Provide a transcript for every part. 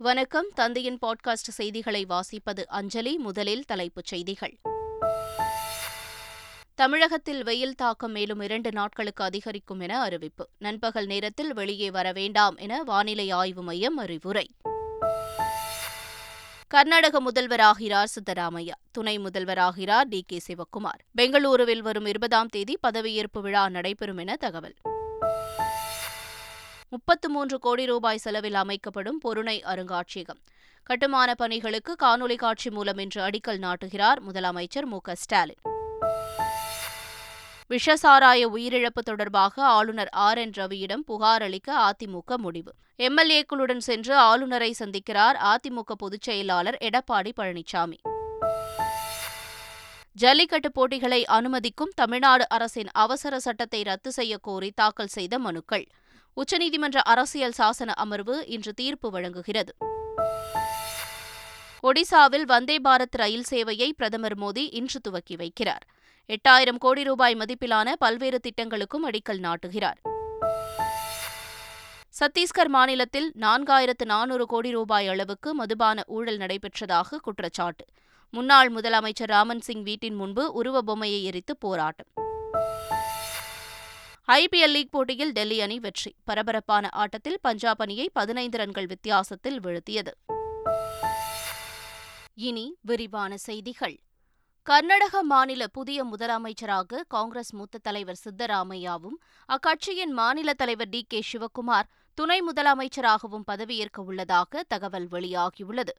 வணக்கம். தந்தையின் பாட்காஸ்ட் செய்திகளை வாசிப்பது அஞ்சலி. முதலில் தலைப்புச் செய்திகள். தமிழகத்தில் வெயில் தாக்கம் மேலும் இரண்டு நாட்களுக்கு அதிகரிக்கும் என அறிவிப்பு. நண்பகல் நேரத்தில் வெளியே வர வேண்டாம் என வானிலை ஆய்வு மையம் அறிவுரை. கர்நாடக முதல்வராகிறார் சித்தராமையா. துணை முதல்வராகிறார் டி கே சிவக்குமார். பெங்களூருவில் வரும் இருபதாம் தேதி பதவியேற்பு விழா நடைபெறும் என தகவல். முப்பத்து மூன்று கோடி ரூபாய் செலவில் அமைக்கப்படும் பொருணை அருங்காட்சியகம். கட்டுமான பணிகளுக்கு காணொலி காட்சி மூலம் இன்று அடிக்கல் நாட்டுகிறார் முதலமைச்சர் மு ஸ்டாலின். விஷசாராய உயிரிழப்பு தொடர்பாக ஆளுநர் ஆர் என் ரவியிடம் புகார் அளிக்க அதிமுக முடிவு. எம்எல்ஏக்களுடன் சென்று ஆளுநரை சந்திக்கிறார் அதிமுக பொதுச் செயலாளர் எடப்பாடி பழனிசாமி. ஜல்லிக்கட்டு போட்டிகளை அனுமதிக்கும் தமிழ்நாடு அரசின் அவசர சட்டத்தை ரத்து செய்ய கோரி தாக்கல் செய்த மனுக்கள். உச்சநீதிமன்ற அரசியல் சாசன அமர்வு இன்று தீர்ப்பு வழங்குகிறது. ஒடிசாவில் வந்தே பாரத் ரயில் சேவையை பிரதமர் மோடி இன்று துவக்கி வைக்கிறார். எட்டாயிரம் கோடி ரூபாய் மதிப்பிலான பல்வேறு திட்டங்களுக்கும் அடிக்கல் நாட்டுகிறார். சத்தீஸ்கர் மாநிலத்தில் நான்காயிரத்து நானூறு கோடி ரூபாய் அளவுக்கு மதுபான ஊழல் நடைபெற்றதாக குற்றச்சாட்டு. முன்னாள் முதலமைச்சர் ராமன் சிங் வீட்டின் முன்பு உருவ பொம்மையை எரித்து போராட்டம். ஐபிஎல் லீக் போட்டியில் டெல்லி அணி வெற்றி. பரபரப்பான ஆட்டத்தில் பஞ்சாப் அணியை பதினைந்து ரன்கள் வித்தியாசத்தில் வீழ்த்தியது. இனி விரிவான செய்திகள். கர்நாடக மாநில புதிய முதலமைச்சராக காங்கிரஸ் மூத்த தலைவர் சித்தராமையாவும் அக்கட்சியின் மாநில தலைவர் டி கே சிவக்குமார் துணை முதலமைச்சராகவும் பதவியேற்க உள்ளதாக தகவல் வெளியாகியுள்ளது.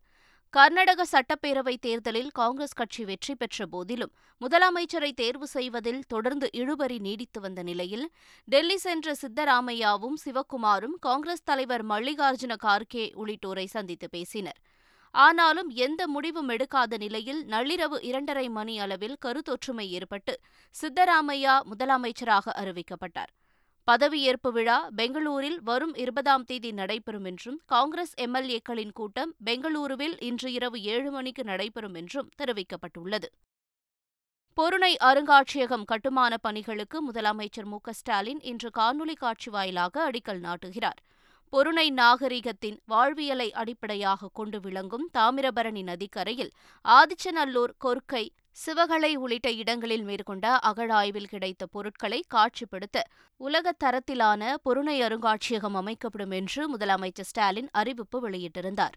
கர்நாடக சட்டப்பேரவை தேர்தலில் காங்கிரஸ் கட்சி வெற்றி பெற்ற போதிலும் முதலமைச்சரை தேர்வு செய்வதில் தொடர்ந்து இழுபறி நீடித்து வந்த நிலையில் டெல்லி சென்ற சித்தராமையாவும் சிவக்குமாரும் காங்கிரஸ் தலைவர் மல்லிகார்ஜுன கார்கே உள்ளிட்டோரை சந்தித்து பேசினர். ஆனாலும் எந்த முடிவும் எடுக்காத நிலையில் நள்ளிரவு இரண்டரை மணி அளவில் கருத்தொற்றுமை ஏற்பட்டு சித்தராமையா முதலமைச்சராக அறிவிக்கப்பட்டார். பதவியேற்பு விழா பெங்களூரில் வரும் இருபதாம் தேதி நடைபெறும் என்றும் காங்கிரஸ் எம்எல்ஏக்களின் கூட்டம் பெங்களூருவில் இன்று இரவு ஏழு மணிக்கு நடைபெறும் என்றும் தெரிவிக்கப்பட்டுள்ளது. பொருணை அருங்காட்சியகம் கட்டுமான பணிகளுக்கு முதலமைச்சர் மு. ஸ்டாலின் இன்று காணொலி காட்சி வாயிலாக அடிக்கல் நாட்டுகிறார். பொருணை நாகரிகத்தின் வாழ்வியலை அடிப்படையாக கொண்டு விளங்கும் தாமிரபரணி நதிக்கரையில் ஆதிச்சநல்லூர் கொர்க்கை சிவகலை உள்ளிட்ட இடங்களில் மேற்கொண்ட அகழாய்வில் கிடைத்த பொருட்களை காட்சிப்படுத்த உலகத் தரத்திலான பொருணை அருங்காட்சியகம் அமைக்கப்படும் என்று முதலமைச்சர் ஸ்டாலின் அறிவிப்பு வெளியிட்டிருந்தார்.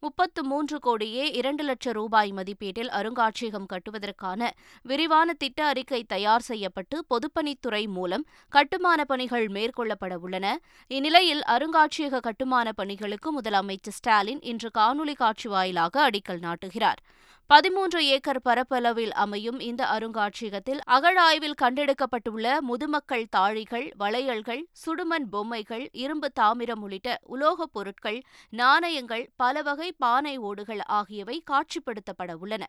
முப்பத்து மூன்று கோடியே இரண்டு லட்சம் ரூபாய் மதிப்பீட்டில் அருங்காட்சியகம் கட்டுவதற்கான விரிவான திட்ட அறிக்கை தயார் செய்யப்பட்டு பொதுப்பணித்துறை மூலம் கட்டுமான பணிகள் மேற்கொள்ளப்பட உள்ளன. இந்நிலையில் அருங்காட்சியக கட்டுமான பணிகளுக்கு முதலமைச்சர் ஸ்டாலின் இன்று காணொலி காட்சி வாயிலாக அடிக்கல் நாட்டுகிறார். பதிமூன்று ஏக்கர் பரப்பளவில் அமையும் இந்த அருங்காட்சியகத்தில் அகழாய்வில் கண்டெடுக்கப்பட்டுள்ள முதுமக்கள் தாழிகள் வளையல்கள் சுடுமண் பொம்மைகள் இரும்பு தாமிரம் உள்ளிட்ட உலோகப் பொருட்கள் நாணயங்கள் பல வகை பானை ஓடுகள் ஆகியவை காட்சிப்படுத்தப்பட உள்ளன.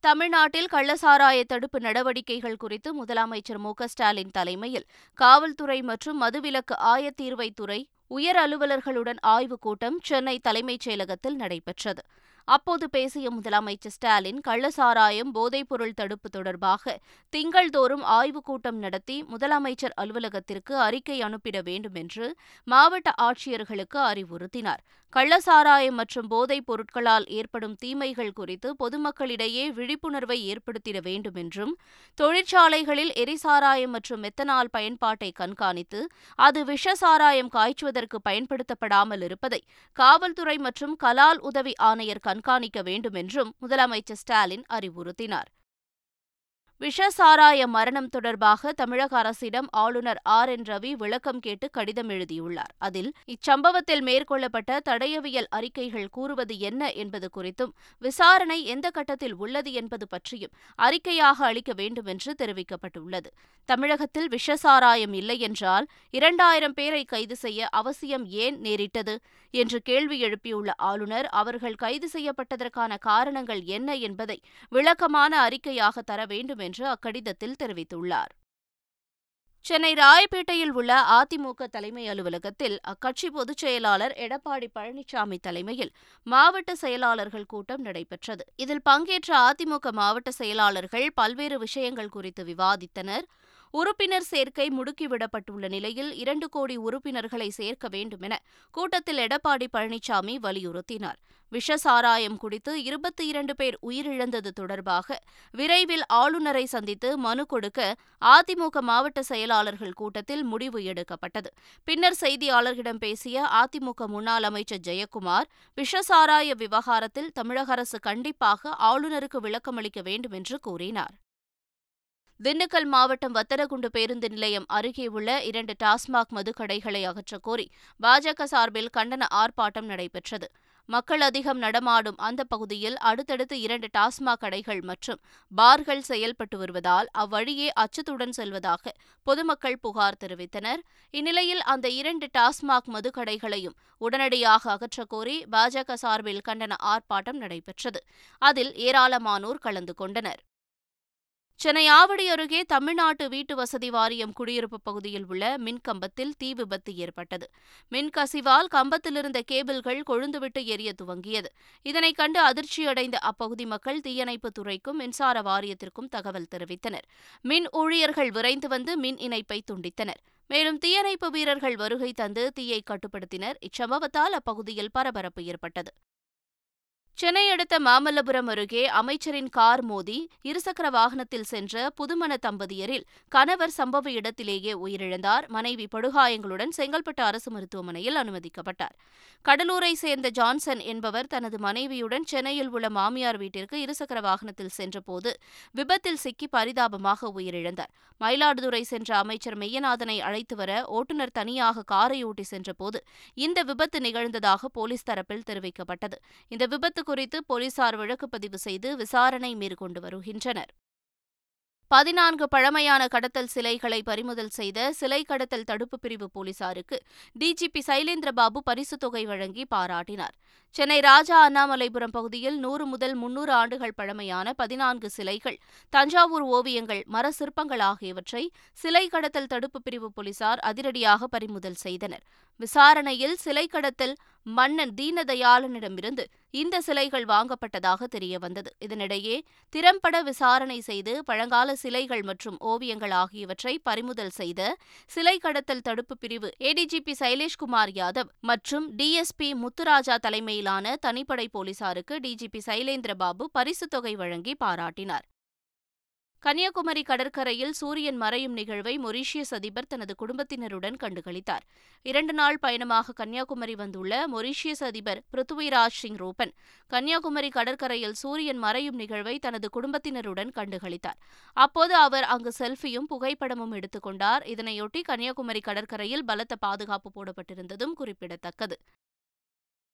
தமிழ்நாட்டில் கள்ளசாராய தடுப்பு நடவடிக்கைகள் குறித்து முதலமைச்சர் மு ஸ்டாலின் தலைமையில் காவல்துறை மற்றும் மதுவிலக்கு ஆயத்தீர்வைத்துறை உயர் அலுவலர்களுடன் ஆய்வுக் கூட்டம் சென்னை தலைமைச் செயலகத்தில் நடைபெற்றது. அப்போது பேசிய முதலமைச்சர் ஸ்டாலின் கள்ளசாராயம் போதைப்பொருள் தடுப்பு தொடர்பாக திங்கள்தோறும் ஆய்வுக் கூட்டம் நடத்தி முதலமைச்சர் அலுவலகத்திற்கு அறிக்கை அனுப்பிட வேண்டும் என்று மாவட்ட ஆட்சியர்களுக்கு அறிவுறுத்தினார். கள்ளசாராயம் மற்றும் போதைப் பொருட்களால் ஏற்படும் தீமைகள் குறித்து பொதுமக்களிடையே விழிப்புணர்வை ஏற்படுத்திட வேண்டும் என்றும் தொழிற்சாலைகளில் எரிசாராயம் மற்றும் மெத்தனால் பயன்பாட்டை கண்காணித்து அது விஷசாராயம் காய்ச்சுவதற்கு பயன்படுத்தப்படாமல் இருப்பதை காவல்துறை மற்றும் கலால் உதவி ஆணையர் கண்காணிக்க வேண்டும் என்றும் முதலமைச்சர் ஸ்டாலின் அறிவுறுத்தினார். விஷசாராய மரணம் தொடர்பாக தமிழக அரசிடம் ஆளுநர் ஆர் என் ரவி விளக்கம் கேட்டு கடிதம் எழுதியுள்ளார். அதில் இச்சம்பவத்தில் மேற்கொள்ளப்பட்ட தடயவியல் அறிக்கைகள் கூறுவது என்ன என்பது குறித்தும் விசாரணை எந்த கட்டத்தில் உள்ளது என்பது பற்றியும் அறிக்கையாக அளிக்க வேண்டும் என்று தெரிவிக்கப்பட்டுள்ளது. தமிழகத்தில் விஷசாராயம் இல்லை என்றால் இரண்டாயிரம் பேரை கைது செய்ய அவசியம் ஏன் நேரிட்டது என்று கேள்வி எழுப்பியுள்ள ஆளுநர் அவர்கள் கைது செய்யப்பட்டதற்கான காரணங்கள் என்ன என்பதை விளக்கமான அறிக்கையாக தர வேண்டும் என்று அக்கடிதத்தில் தெரிவித்துள்ளார். சென்னை ராயப்பேட்டையில் உள்ள அதிமுக தலைமை அலுவலகத்தில் அக்கட்சி பொதுச் செயலாளர் எடப்பாடி பழனிசாமி தலைமையில் மாவட்ட செயலாளர்கள் கூட்டம் நடைபெற்றது. இதில் பங்கேற்ற அதிமுக மாவட்ட செயலாளர்கள் பல்வேறு விஷயங்கள் குறித்து விவாதித்தனர். உறுப்பினர் சேர்க்கை முடுக்கிவிடப்பட்டுள்ள நிலையில் இரண்டு கோடி உறுப்பினர்களை சேர்க்க வேண்டும் என கூட்டத்தில் எடப்பாடி பழனிசாமி வலியுறுத்தினார். விஷ சாராயம் குடித்து இருபத்தி இரண்டு பேர் உயிரிழந்தது தொடர்பாக விரைவில் ஆளுநரை சந்தித்து மனு கொடுக்க அதிமுக மாவட்ட செயலாளர்கள் கூட்டத்தில் முடிவு எடுக்கப்பட்டது. பின்னர் செய்தியாளர்களிடம் பேசிய அதிமுக முன்னாள் அமைச்சர் ஜெயக்குமார் விஷசாராய விவகாரத்தில் தமிழக அரசு கண்டிப்பாக ஆளுநருக்கு விளக்கமளிக்க வேண்டும் என்று கூறினார். திண்டுக்கல் மாவட்டம் வத்தரகுண்டு பேருந்து நிலையம் அருகே உள்ள இரண்டு டாஸ்மாக் மதுக்கடைகளை அகற்றக் கோரி பாஜக சார்பில் கண்டன ஆர்ப்பாட்டம் நடைபெற்றது. மக்கள் அதிகம் நடமாடும் அந்த பகுதியில் அடுத்தடுத்து இரண்டு டாஸ்மாக் கடைகள் மற்றும் பார்கள் செயல்பட்டு வருவதால் அவ்வழியே அச்சத்துடன் செல்வதாக பொதுமக்கள் புகார் தெரிவித்தனர். இந்நிலையில் அந்த இரண்டு டாஸ்மாக் மதுக்கடைகளையும் உடனடியாக அகற்றக்கோரி பாஜக சார்பில் கண்டன ஆர்ப்பாட்டம் நடைபெற்றது. அதில் ஏராளமானோர் கலந்து கொண்டனர். சென்னை ஆவடி அருகே தமிழ்நாட்டு வீட்டு வசதி வாரியம் குடியிருப்பு பகுதியில் உள்ள மின்கம்பத்தில் தீ விபத்து ஏற்பட்டது. மின் கசிவால் கம்பத்திலிருந்த கேபிள்கள் கொழுந்துவிட்டு எரிய துவங்கியது. இதனை கண்டு அதிர்ச்சியடைந்த அப்பகுதி மக்கள் தீயணைப்பு துறைக்கும் மின்சார வாரியத்திற்கும் தகவல் தெரிவித்தனர். மின் ஊழியர்கள் விரைந்து வந்து மின் இணைப்பை துண்டித்தனர். மேலும் தீயணைப்பு வீரர்கள் வருகை தந்து தீயை கட்டுப்படுத்தினர். இச்சம்பவத்தால் அப்பகுதியில் பரபரப்பு ஏற்பட்டது. சென்னை அடுத்த மாமல்லபுரம் அருகே அமைச்சரின் கார் மோதி இருசக்கர வாகனத்தில் சென்ற புதுமண தம்பதியரில் கணவர் சம்பவ இடத்திலேயே உயிரிழந்தார். மனைவி படுகாயங்களுடன் செங்கல்பட்டு அரசு மருத்துவமனையில் அனுமதிக்கப்பட்டார். கடலூரை சேர்ந்த ஜான்சன் என்பவர் தனது மனைவியுடன் சென்னையில் உள்ள மாமியார் வீட்டிற்கு இருசக்கர வாகனத்தில் சென்றபோது விபத்தில் சிக்கி பரிதாபமாக உயிரிழந்தார். மயிலாடுதுறை சென்ற அமைச்சர் மெய்யநாதனை அழைத்து வர ஓட்டுநர் தனியாக காரை ஓட்டி சென்றபோது இந்த விபத்து நிகழ்ந்ததாக போலீஸ் தரப்பில் தெரிவிக்கப்பட்டது. இந்த விபத்து குறித்து போலீசார் வழக்கு பதிவு செய்து விசாரணை மேற்கொண்டு வருகின்றனர். பதினான்கு பழமையான கடத்தல் சிலைகளை பறிமுதல் செய்த சிலை கடத்தல் தடுப்பு பிரிவு போலீசாருக்கு டிஜிபி சைலேந்திரபாபு பரிசுத் தொகை வழங்கி பாராட்டினார். சென்னை ராஜா அண்ணாமலைபுரம் பகுதியில் நூறு முதல் முன்னூறு ஆண்டுகள் பழமையான பதினான்கு சிலைகள் தஞ்சாவூர் ஓவியங்கள் மர சிற்பங்கள் ஆகியவற்றை சிலை கடத்தல் தடுப்பு பிரிவு போலீசார் அதிரடியாக பறிமுதல் செய்தனர். விசாரணையில் சிலை கடத்தல் மன்னன் தீனதயாளனிடமிருந்து இந்த சிலைகள் வாங்கப்பட்டதாக தெரியவந்தது இதனிடையே திறம்பட விசாரணை செய்து பழங்கால சிலைகள் மற்றும் ஓவியங்கள் ஆகியவற்றை பறிமுதல் செய்த சிலை கடத்தல் தடுப்பு பிரிவு ஏடிஜிபி சைலேஷ்குமார் யாதவ் மற்றும் டிஎஸ்பி முத்துராஜா தலைமையிலான தனிப்படை போலீசாருக்கு டிஜிபி சைலேந்திரபாபு பரிசுத் தொகை வழங்கி பாராட்டினார். கன்னியாகுமரி கடற்கரையில் சூரியன் மறையும் நிகழ்வை மொரீஷியஸ் அதிபர் தனது குடும்பத்தினருடன் கண்டுகளித்தார். இரண்டு நாள் பயணமாக கன்னியாகுமரி வந்துள்ள மொரீஷியஸ் அதிபர் பிருத்விராஜ் சிங் ரூபன் கன்னியாகுமரி கடற்கரையில் சூரியன் மறையும் நிகழ்வை தனது குடும்பத்தினருடன் கண்டுகளித்தார். அப்போது அவர் அங்கு செல்ஃபியும் புகைப்படமும் எடுத்துக்கொண்டார் இதனையொட்டி கன்னியாகுமரி கடற்கரையில் பலத்த பாதுகாப்பு போடப்பட்டிருந்ததும் குறிப்பிடத்தக்கது.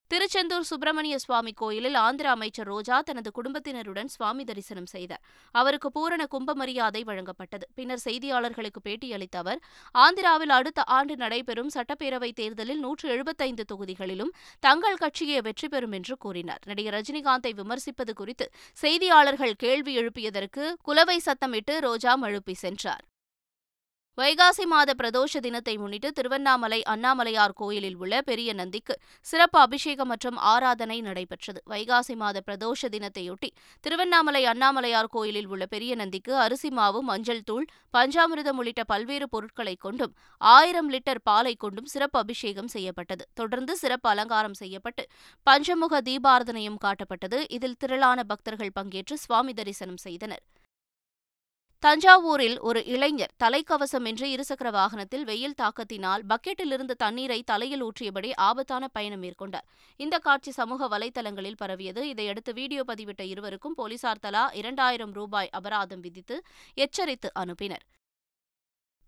திருச்செந்தூர் சுப்பிரமணிய சுவாமி கோயிலில் ஆந்திர அமைச்சர் ரோஜா தனது குடும்பத்தினருடன் சுவாமி தரிசனம் செய்தார். அவருக்கு பூரண கும்ப மரியாதை வழங்கப்பட்டது. பின்னர் செய்தியாளர்களுக்கு பேட்டியளித்த அவர் ஆந்திராவில் அடுத்த ஆண்டு நடைபெறும் சட்டப்பேரவைத் தேர்தலில் நூற்று எழுபத்தைந்து தொகுதிகளிலும் தங்கள் கட்சியே வெற்றி பெறும் என்று கூறினார். நடிகர் ரஜினிகாந்தை விமர்சிப்பது குறித்து செய்தியாளர்கள் கேள்வி எழுப்பியதற்கு குலவை சத்தமிட்டு ரோஜா மழுப்பி சென்றார். வைகாசி மாத பிரதோஷ தினத்தை முன்னிட்டு திருவண்ணாமலை அண்ணாமலையார் கோயிலில் உள்ள பெரிய நந்திக்கு சிறப்பு அபிஷேகம் மற்றும் ஆராதனை நடைபெற்றது. வைகாசி மாத பிரதோஷ தினத்தையொட்டி திருவண்ணாமலை அண்ணாமலையார் கோயிலில் உள்ள பெரிய நந்திக்கு அரிசி மாவு மஞ்சள் தூள் பஞ்சாமிர்தம் உள்ளிட்ட பல்வேறு பொருட்களை கொண்டும் ஆயிரம் லிட்டர் பாலை கொண்டும் சிறப்பு அபிஷேகம் செய்யப்பட்டது. தொடர்ந்து சிறப்பு அலங்காரம் செய்யப்பட்டு பஞ்சமுக தீபாரதனையும் காட்டப்பட்டது. இதில் திரளான பக்தர்கள் பங்கேற்று சுவாமி தரிசனம் செய்தனர். தஞ்சாவூரில் ஒரு இளைஞர் தலைக்கவசம் தலைக்கவசமின்றி இருசக்கர வாகனத்தில் வெயில் தாக்கத்தினால் பக்கெட்டிலிருந்து தண்ணீரை தலையில் ஊற்றியபடி ஆபத்தான பயணம் மேற்கொண்டார். இந்த காட்சி சமூக வலைதளங்களில் பரவியது. இதையடுத்து வீடியோ பதிவிட்ட இருவருக்கும் போலீசார் தலா இரண்டாயிரம் ரூபாய் அபராதம் விதித்து எச்சரித்து அனுப்பினர்.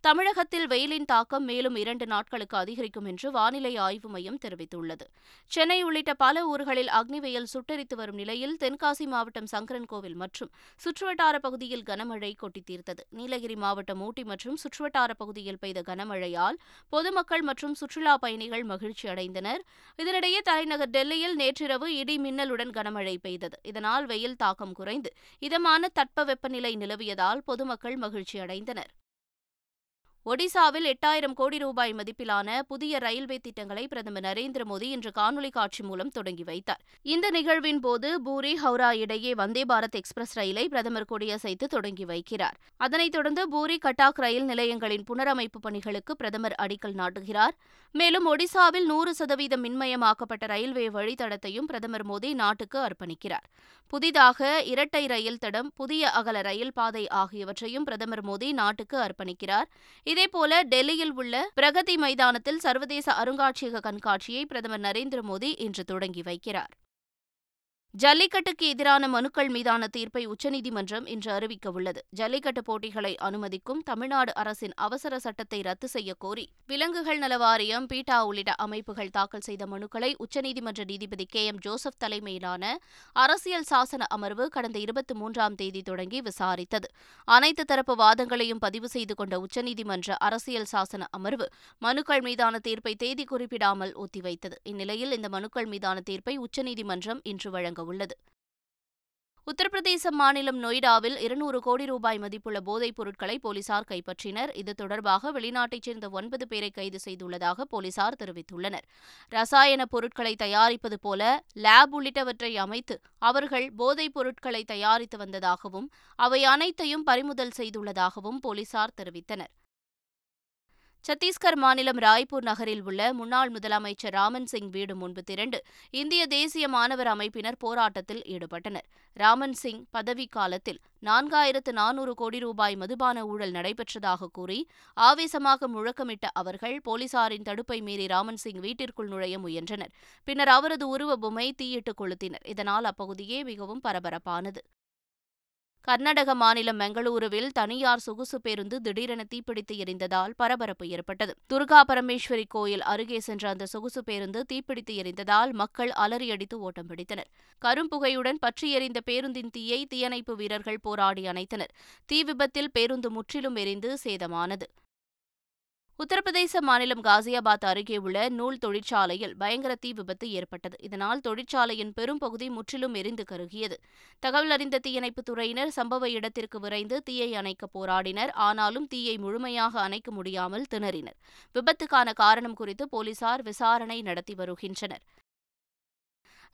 தமிழகத்தில் வெயிலின் தாக்கம் மேலும் இரண்டு நாட்களுக்கு அதிகரிக்கும் என்று வானிலை ஆய்வு மையம் தெரிவித்துள்ளது. சென்னை உள்ளிட்ட பல ஊர்களில் அக்னி வெயில் சுட்டரித்து வரும் நிலையில் தென்காசி மாவட்டம் சங்கரன்கோவில் மற்றும் சுற்றுவட்டார பகுதியில் கனமழை கொட்டி தீர்த்தது நீலகிரி மாவட்டம் ஊட்டி மற்றும் சுற்றுவட்டார பகுதியில் பெய்த கனமழையால் பொதுமக்கள் மற்றும் சுற்றுலா பயணிகள் மகிழ்ச்சி அடைந்தனர். இதனிடையே தலைநகர் டெல்லியில் நேற்றிரவு இடி மின்னலுடன் கனமழை பெய்தது. இதனால் வெயில் தாக்கம் குறைந்து இதமான தட்பவெப்பநிலை நிலவியதால் பொதுமக்கள் மகிழ்ச்சி அடைந்தனர். ஒடிசாவில் எட்டாயிரம் கோடி ரூபாய் மதிப்பிலான புதிய ரயில்வே திட்டங்களை பிரதமர் நரேந்திர மோடி இன்று காணொலி காட்சி மூலம் தொடங்கி வைத்தார். இந்த நிகழ்வின் போது பூரி ஹவுரா இடையே வந்தே பாரத் எக்ஸ்பிரஸ் ரயிலை பிரதமர் கொடியசைத்து தொடங்கி வைக்கிறார். அதனைத் தொடர்ந்து பூரி கட்டாக் ரயில் நிலையங்களின் புனரமைப்பு பணிகளுக்கு பிரதமர் அடிக்கல் நாட்டுகிறார். மேலும் ஒடிசாவில் நூறு சதவீதம் மின்மயமாக்கப்பட்ட ரயில்வே வழித்தடத்தையும் பிரதமர் மோடி நாட்டுக்கு அர்ப்பணிக்கிறார். புதிதாக இரட்டை ரயில் தடம் புதிய அகல ரயில் பாதை ஆகியவற்றையும் பிரதமர் மோடி நாட்டுக்கு அர்ப்பணிக்கிறார். இதேபோல டெல்லியில் உள்ள பிரகதி மைதானத்தில் சர்வதேச அருங்காட்சியக கண்காட்சியை பிரதமர் நரேந்திர மோடி இன்று தொடங்கி வைக்கிறார். ஜல்லிக்கட்டுக்கு எதிரான மனுக்கள் மீதான தீர்ப்பை உச்சநீதிமன்றம் இன்று அறிவிக்க உள்ளது ஜல்லிக்கட்டு போட்டிகளை அனுமதிக்கும் தமிழ்நாடு அரசின் அவசர சட்டத்தை ரத்து செய்யக்கோரி கோரி விலங்குகள் நல வாரியம் பீட்டா உள்ளிட்ட அமைப்புகள் தாக்கல் செய்த மனுக்களை உச்சநீதிமன்ற நீதிபதி கே. எம். ஜோசப் தலைமையிலான அரசியல் சாசன அமர்வு கடந்த இருபத்தி மூன்றாம் தேதி தொடங்கி விசாரித்தது. அனைத்து தரப்பு வாதங்களையும் பதிவு செய்து கொண்ட உச்சநீதிமன்ற அரசியல் சாசன அமர்வு மனுக்கள் மீதான தீர்ப்பை தேதி குறிப்பிடாமல் ஒத்திவைத்தது. இந்நிலையில் இந்த மனுக்கள் மீதான தீர்ப்பை உச்சநீதிமன்றம் இன்று வழங்க உள்ளது. உத்தரப்பிரதேச மாநிலம் நொய்டாவில் இருநூறு கோடி ரூபாய் மதிப்புள்ள போதைப் பொருட்களை போலீசார் கைப்பற்றினர். இது தொடர்பாக வெளிநாட்டைச் சேர்ந்த ஒன்பது பேரை கைது செய்துள்ளதாக போலீசார் தெரிவித்துள்ளனர். ரசாயன பொருட்களை தயாரிப்பது போல லேப் உள்ளிட்டவற்றை அமைத்து அவர்கள் போதைப் பொருட்களை தயாரித்து வந்ததாகவும் அவை அனைத்தையும் பறிமுதல் செய்துள்ளதாகவும் போலீசார் தெரிவித்தனர். சத்தீஸ்கர் மாநிலம் ராய்ப்பூர் நகரில் உள்ள முன்னாள் முதலமைச்சர் ராமன் சிங் வீடு முன்பு திரண்டு இந்திய தேசிய மாணவர் அமைப்பினர் போராட்டத்தில் ஈடுபட்டனர். ராமன் சிங் பதவி காலத்தில் நான்காயிரத்து நானூறு கோடி ரூபாய் மதுபான ஊழல் நடைபெற்றதாக கூறி ஆவேசமாக முழக்கமிட்ட அவர்கள் போலீசாரின் தடுப்பை மீறி ராமன் சிங் வீட்டிற்குள் நுழைய முயன்றனர். பின்னர் அவரது உருவ பொம்மை தீயிட்டு கொளுத்தினர். இதனால் அப்பகுதியே மிகவும் பரபரப்பானது. கர்நாடக மாநிலம் பெங்களூருவில் தனியார் சொகுசு பேருந்து திடீரென தீப்பிடித்து எரிந்ததால் பரபரப்பு ஏற்பட்டது. துர்கா பரமேஸ்வரி கோயில் அருகே சென்ற அந்த சொகுசு பேருந்து தீப்பிடித்து எரிந்ததால் மக்கள் அலறியடித்து ஓட்டம் பிடித்தனர். கரும்புகையுடன் பற்றி எறிந்த பேருந்தின் தீயை தீயணைப்பு வீரர்கள் போராடி அணைத்தனர். தீ விபத்தில் பேருந்து முற்றிலும் எரிந்து சேதமானது. உத்தரப்பிரதேச மாநிலம் காசியாபாத் அருகே உள்ள நூல் தொழிற்சாலையில் பயங்கர தீ விபத்து ஏற்பட்டது. இதனால் தொழிற்சாலையின் பெரும் பகுதி முற்றிலும் எரிந்து கருகியது. தகவல் அறிந்த தீயணைப்புத் துறையினர் சம்பவ இடத்திற்கு விரைந்து தீயை அணைக்க போராடினர். ஆனாலும் தீயை முழுமையாக அணைக்க முடியாமல் திணறினர். விபத்துக்கான காரணம் குறித்து போலீசார் விசாரணை நடத்தி வருகின்றனர்.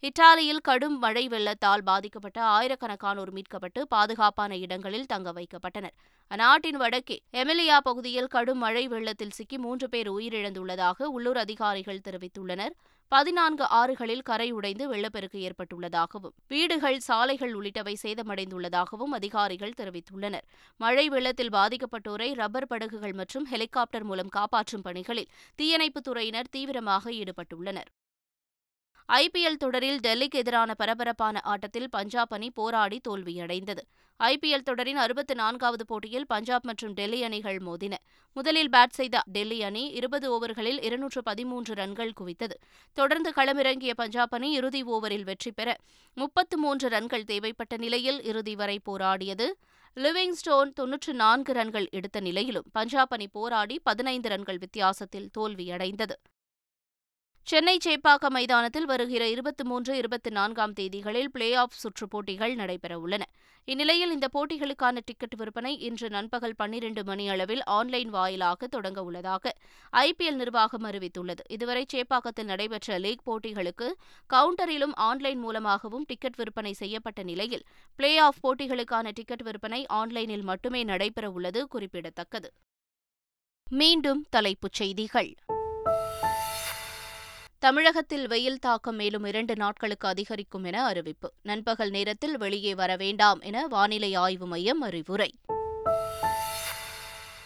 இத்தாலியில் கடும் மழை வெள்ளத்தால் பாதிக்கப்பட்ட ஆயிரக்கணக்கானோர் மீட்கப்பட்டு பாதுகாப்பான இடங்களில் தங்க வைக்கப்பட்டனர். அந்நாட்டின் வடக்கே எமிலியா பகுதியில் கடும் மழை வெள்ளத்தில் சிக்கி மூன்று பேர் உயிரிழந்துள்ளதாக உள்ளூர் அதிகாரிகள் தெரிவித்துள்ளனர். பதினான்கு ஆறுகளில் கரை உடைந்து வெள்ளப்பெருக்கு ஏற்பட்டுள்ளதாகவும் வீடுகள் சாலைகள் உள்ளிட்டவை சேதமடைந்துள்ளதாகவும் அதிகாரிகள் தெரிவித்துள்ளனர். மழை வெள்ளத்தில் பாதிக்கப்பட்டோரை ரப்பர் படகுகள் மற்றும் ஹெலிகாப்டர் மூலம் காப்பாற்றும் பணிகளில் தீயணைப்புத் துறையினர் தீவிரமாக ஈடுபட்டுள்ளனர். ஐபிஎல் தொடரில் டெல்லிக்கு எதிரான பரபரப்பான ஆட்டத்தில் பஞ்சாப் அணி போராடி தோல்வியடைந்தது. ஐபிஎல் தொடரின் அறுபத்தி நான்காவது போட்டியில் பஞ்சாப் மற்றும் டெல்லி அணிகள் மோதின. முதலில் பேட் செய்த டெல்லி அணி இருபது ஓவர்களில் இருநூற்று பதிமூன்று ரன்கள் குவித்தது. தொடர்ந்து களமிறங்கிய பஞ்சாப் அணி இறுதி ஓவரில் வெற்றி பெற முப்பத்து மூன்று ரன்கள் தேவைப்பட்ட நிலையில் இறுதி வரை போராடியது. லிவிங்ஸ்டோன் தொன்னூற்று நான்கு ரன்கள் எடுத்த நிலையிலும் பஞ்சாப் அணி போராடி பதினைந்து ரன்கள் வித்தியாசத்தில் தோல்வியடைந்தது. சென்னை சேப்பாக்கம் மைதானத்தில் வருகிற இருபத்தி மூன்று இருபத்தி நான்காம் தேதிகளில் பிளே ஆஃப் சுற்றுப் போட்டிகள் நடைபெறவுள்ளன இந்நிலையில் இந்த போட்டிகளுக்கான டிக்கெட் விற்பனை இன்று நண்பகல் பன்னிரண்டு மணி அளவில் ஆன்லைன் வாயிலாக தொடங்க உள்ளதாக ஐபிஎல் நிர்வாகம் அறிவித்துள்ளது. இதுவரை சேப்பாக்கத்தில் நடைபெற்ற லீக் போட்டிகளுக்கு கவுண்டரிலும் ஆன்லைன் மூலமாகவும் டிக்கெட் விற்பனை செய்யப்பட்ட நிலையில் பிளே ஆஃப் போட்டிகளுக்கான டிக்கெட் விற்பனை ஆன்லைனில் மட்டுமே நடைபெறவுள்ளது குறிப்பிடத்தக்கது. மீண்டும் தலைப்புச் செய்திகள். தமிழகத்தில் வெயில் தாக்கம் மேலும் இரண்டு நாட்களுக்கு அதிகரிக்கும் என அறிவிப்பு. நண்பகல் நேரத்தில் வெளியே வர வேண்டாம் என வானிலை ஆய்வு மையம் அறிவுரை.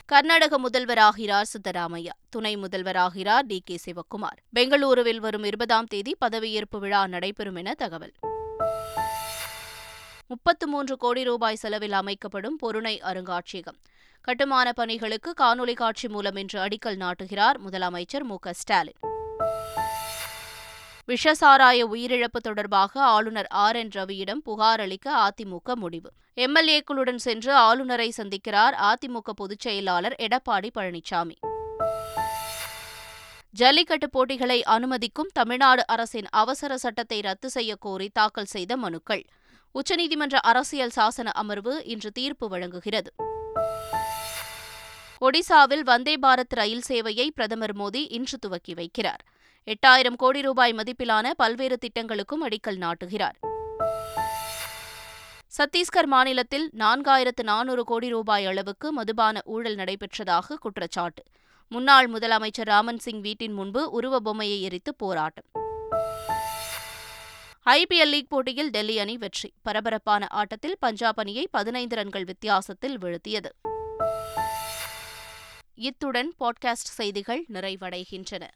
கர்நாடக முதல்வராகிறார் சித்தராமையா துணை முதல்வராகிறார் டி கே சிவக்குமார். பெங்களூருவில் வரும் இருபதாம் தேதி பதவியேற்பு விழா நடைபெறும் என தகவல். முப்பத்து மூன்று கோடி ரூபாய் செலவில் அமைக்கப்படும் பொருணை அருங்காட்சியகம். கட்டுமான பணிகளுக்கு காணொலி காட்சி மூலம் இன்று அடிக்கல் நாட்டுகிறார் முதலமைச்சர் மு ஸ்டாலின். விஷசாராய உயிரிழப்பு தொடர்பாக ஆளுநர் ஆர் என் ரவியிடம் புகார் அளிக்க அதிமுக முடிவு. எம்எல்ஏக்களுடன் சென்று ஆளுநரை சந்திக்கிறார் அதிமுக பொதுச் செயலாளர் எடப்பாடி பழனிசாமி. ஜல்லிக்கட்டு போட்டிகளை அனுமதிக்கும் தமிழ்நாடு அரசின் அவசர சட்டத்தை ரத்து செய்ய கோரி தாக்கல் செய்த மனுக்கள். உச்சநீதிமன்ற அரசியல் சாசன அமர்வு இன்று தீர்ப்பு வழங்குகிறது. ஒடிசாவில் வந்தே பாரத் ரயில் சேவையை பிரதமர் மோடி இன்று துவக்கி வைக்கிறார். எட்டாயிரம் கோடி ரூபாய் மதிப்பிலான பல்வேறு திட்டங்களுக்கும் அடிக்கல் நாட்டுகிறார். சத்தீஸ்கர் மாநிலத்தில் நான்காயிரத்து நானூறு கோடி ரூபாய் அளவுக்கு மதுபான ஊழல் நடைபெற்றதாக குற்றச்சாட்டு. முன்னாள் முதலமைச்சர் ராமன் சிங் வீட்டின் முன்பு உருவ பொம்மையை எரித்து போராட்டம். ஐபிஎல் லீக் போட்டியில் டெல்லி அணி வெற்றி. பரபரப்பான ஆட்டத்தில் பஞ்சாப் அணியை பதினைந்து ரன்கள் வித்தியாசத்தில் வீழ்த்தியது. இத்துடன் பாட்காஸ்ட் செய்திகள் நிறைவடைகின்றன.